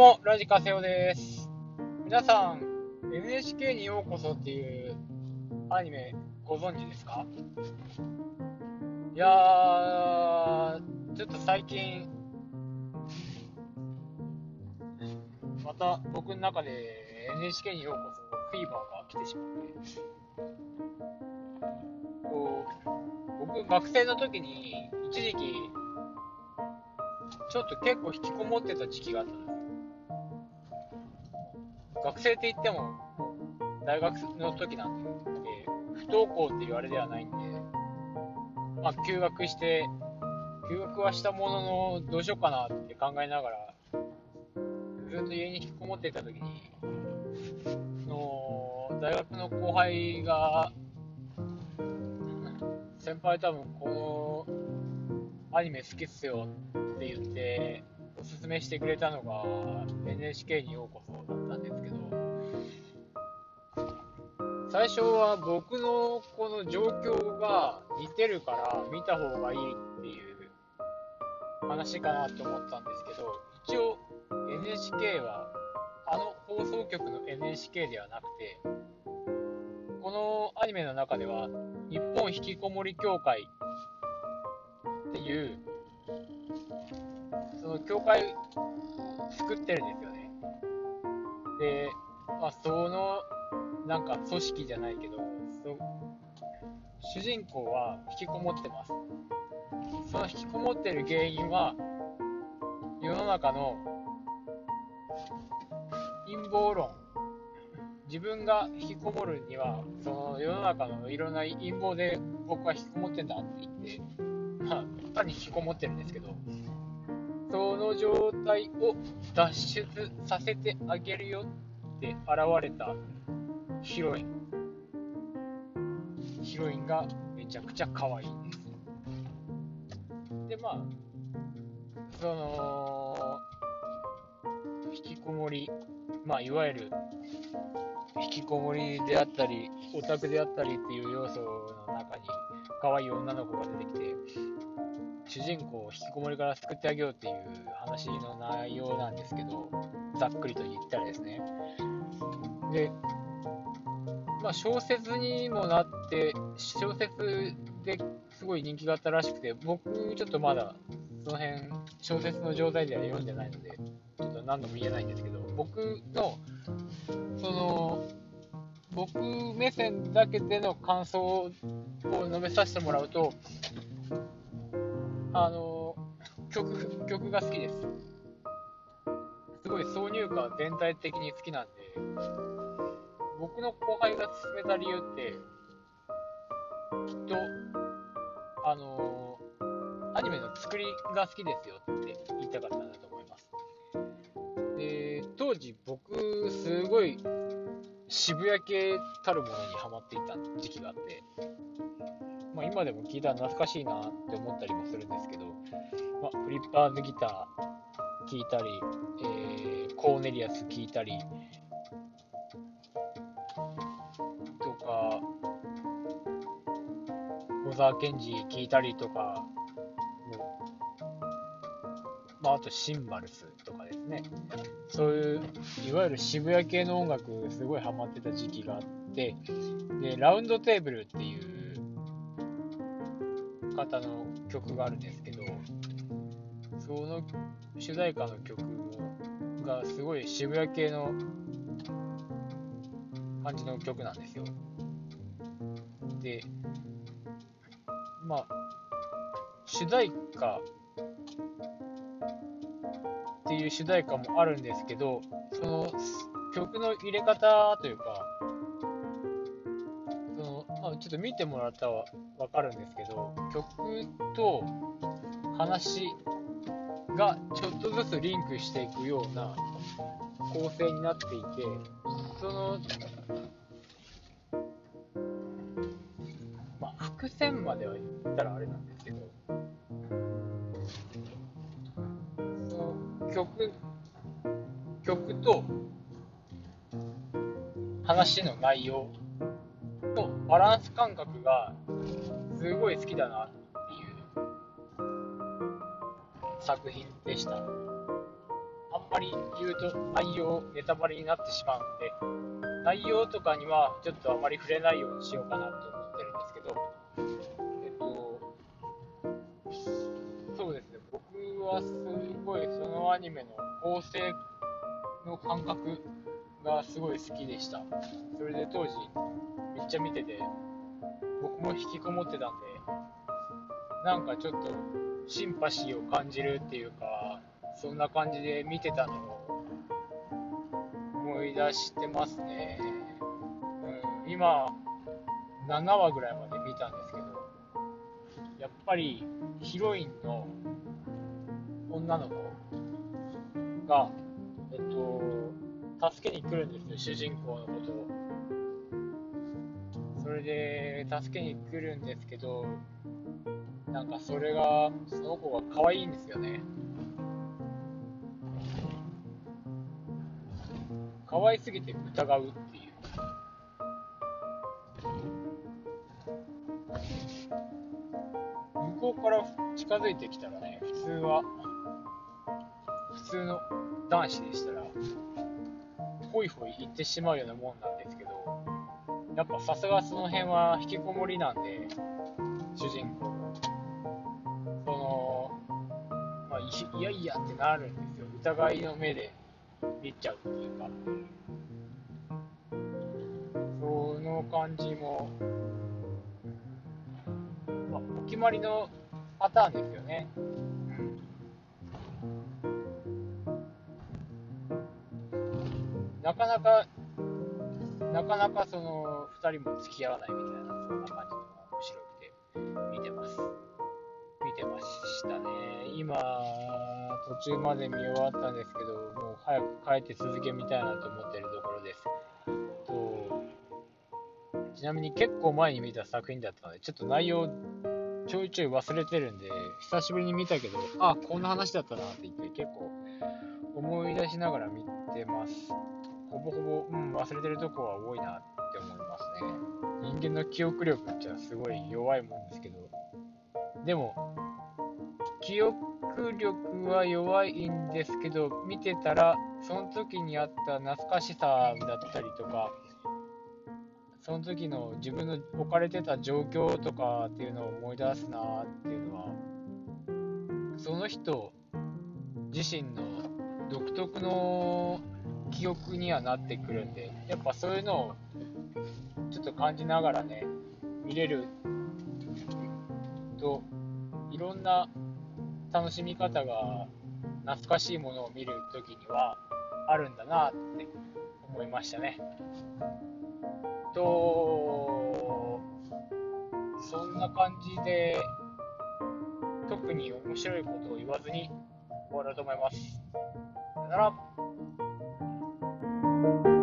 も、ラジカセオです。皆さん、NHK にようこそっていうアニメご存知ですか？いやー、ちょっと最近、また僕の中で NHK にようこそフィーバーが来てしまって、こう、僕学生の時に一時期、ちょっと結構引きこもってた時期があったんです。学生って言っても、大学の時なんで、不登校って言われではないんで、まあ、休学して、休学はしたものの、どうしようかなって考えながら、ずっと家に引きこもってた時に、の大学の後輩が、先輩多分このアニメ好きっすよって言っておすすめしてくれたのが NHK にようこそだったんですけど最初は僕のこの状況が似てるから見た方がいいっていう話かなと思ったんですけど一応 NHK はあの放送局の NHK ではなくてこのアニメの中では日本引きこもり協会っていうの協会作ってるんですよね。で、まあ、そのなんか組織じゃないけど、主人公は引きこもってます。その引きこもってる原因は世の中の陰謀論自分が引きこもるにはその世の中のいろんな陰謀で僕は引きこもってんだって言ってまあ単に引きこもってるんですけどその状態を脱出させてあげるよって現れたヒロイン。ヒロインがめちゃくちゃ可愛い。ですでまあその引きこもりまあいわゆる引きこもりであったり、オタクであったりっていう要素の中に、可愛い女の子が出てきて、主人公を引きこもりから救ってあげようっていう話の内容なんですけど、ざっくりと言ったらですね。で、まあ、小説にもなって、小説ですごい人気があったらしくて、僕、ちょっとまだその辺、小説の状態では読んでないので、ちょっと何度も言えないんですけど、僕のその僕目線だけでの感想を述べさせてもらうとあの曲曲が好きです。すごい挿入歌全体的に好きなんで僕の後輩が勧めた理由ってきっとあのアニメの作りが好きですよって言いたかったんだと思います。で当時僕すごい渋谷系たるものにハマっていた時期があって、まあ、今でも聞いたら懐かしいなって思ったりもするんですけど、まあ、フリッパーズギター聞いたり、えー、コーネリアス聞いたりとか小沢健二聞いたりとかまあ、あとシンバルスとかねそういういわゆる渋谷系の音楽すごいハマってた時期があってでラウンドテーブルっていう方の曲があるんですけどその主題歌の曲がすごい渋谷系の感じの曲なんですよ。でまあ主題歌っていう主題歌もあるんですけど、その曲の入れ方というか、そのまあ、ちょっと見てもらったらわかるんですけど、曲と話がちょっとずつリンクしていくような構成になっていて、その、まあ、伏線までは言ったらあれなんですけど、曲、曲と話の内容とバランス感覚がすごい好きだなっていう作品でした。あんまり言うと内容、ネタバレになってしまうんで、内容とかにはちょっとあまり触れないようにしようかなと思ってるんですけど、えっと、そうですね、僕はすごいそのアニメの構成の感覚がすごい好きでした。それで当時めっちゃ見てて、僕も引きこもってたんで、なんかちょっとシンパシーを感じるっていうか、そんな感じで見てたのを思い出してますね。うん、今、7話ぐらいまで見たんですけど、やっぱりヒロインの女の子が、えっと、助けに来るんですよ、主人公のことを。それで、助けに来るんですけど、なんかそれが、その子が可愛いんですよね。可愛すぎて疑うっていう。向こうから近づいてきたらね、普通は、通の男子でしたら、ホイホイ行ってしまうようなもんなんですけど、やっぱさすがその辺は引きこもりなんで、主人公その、まあいやいやってなるんですよ。疑いの目で見ちゃうっていうか。その感じも、まあ、お決まりのパターンですよね。なかなか、なかなかその2人も付き合わないみたいな、そんな感じのが面白くて見てます。見てましたね。今、途中まで見終わったんですけど、もう早く帰って続けみたいなと思ってるところです。とちなみに結構前に見た作品だったので、ちょっと内容ちょいちょい忘れてるんで、久しぶりに見たけど、あ、こんな話だったなって言って結構思い出しながら見てます。ほぼほぼ、うん、忘れてるとこは多いなって思いますね。人間の記憶力ってすごい弱いもんですけど、でも、記憶力は弱いんですけど、見てたら、その時にあった懐かしさだったりとか、その時の自分の置かれてた状況とかっていうのを思い出すなっていうのは、その人自身の独特の記憶にはなってくるんで、やっぱそういうのをちょっと感じながらね、見れると、いろんな楽しみ方が懐かしいものを見るときにはあるんだなって思いましたね。と、そんな感じで、特に面白いことを言わずに終わろうと思います。さよなら。Thank you.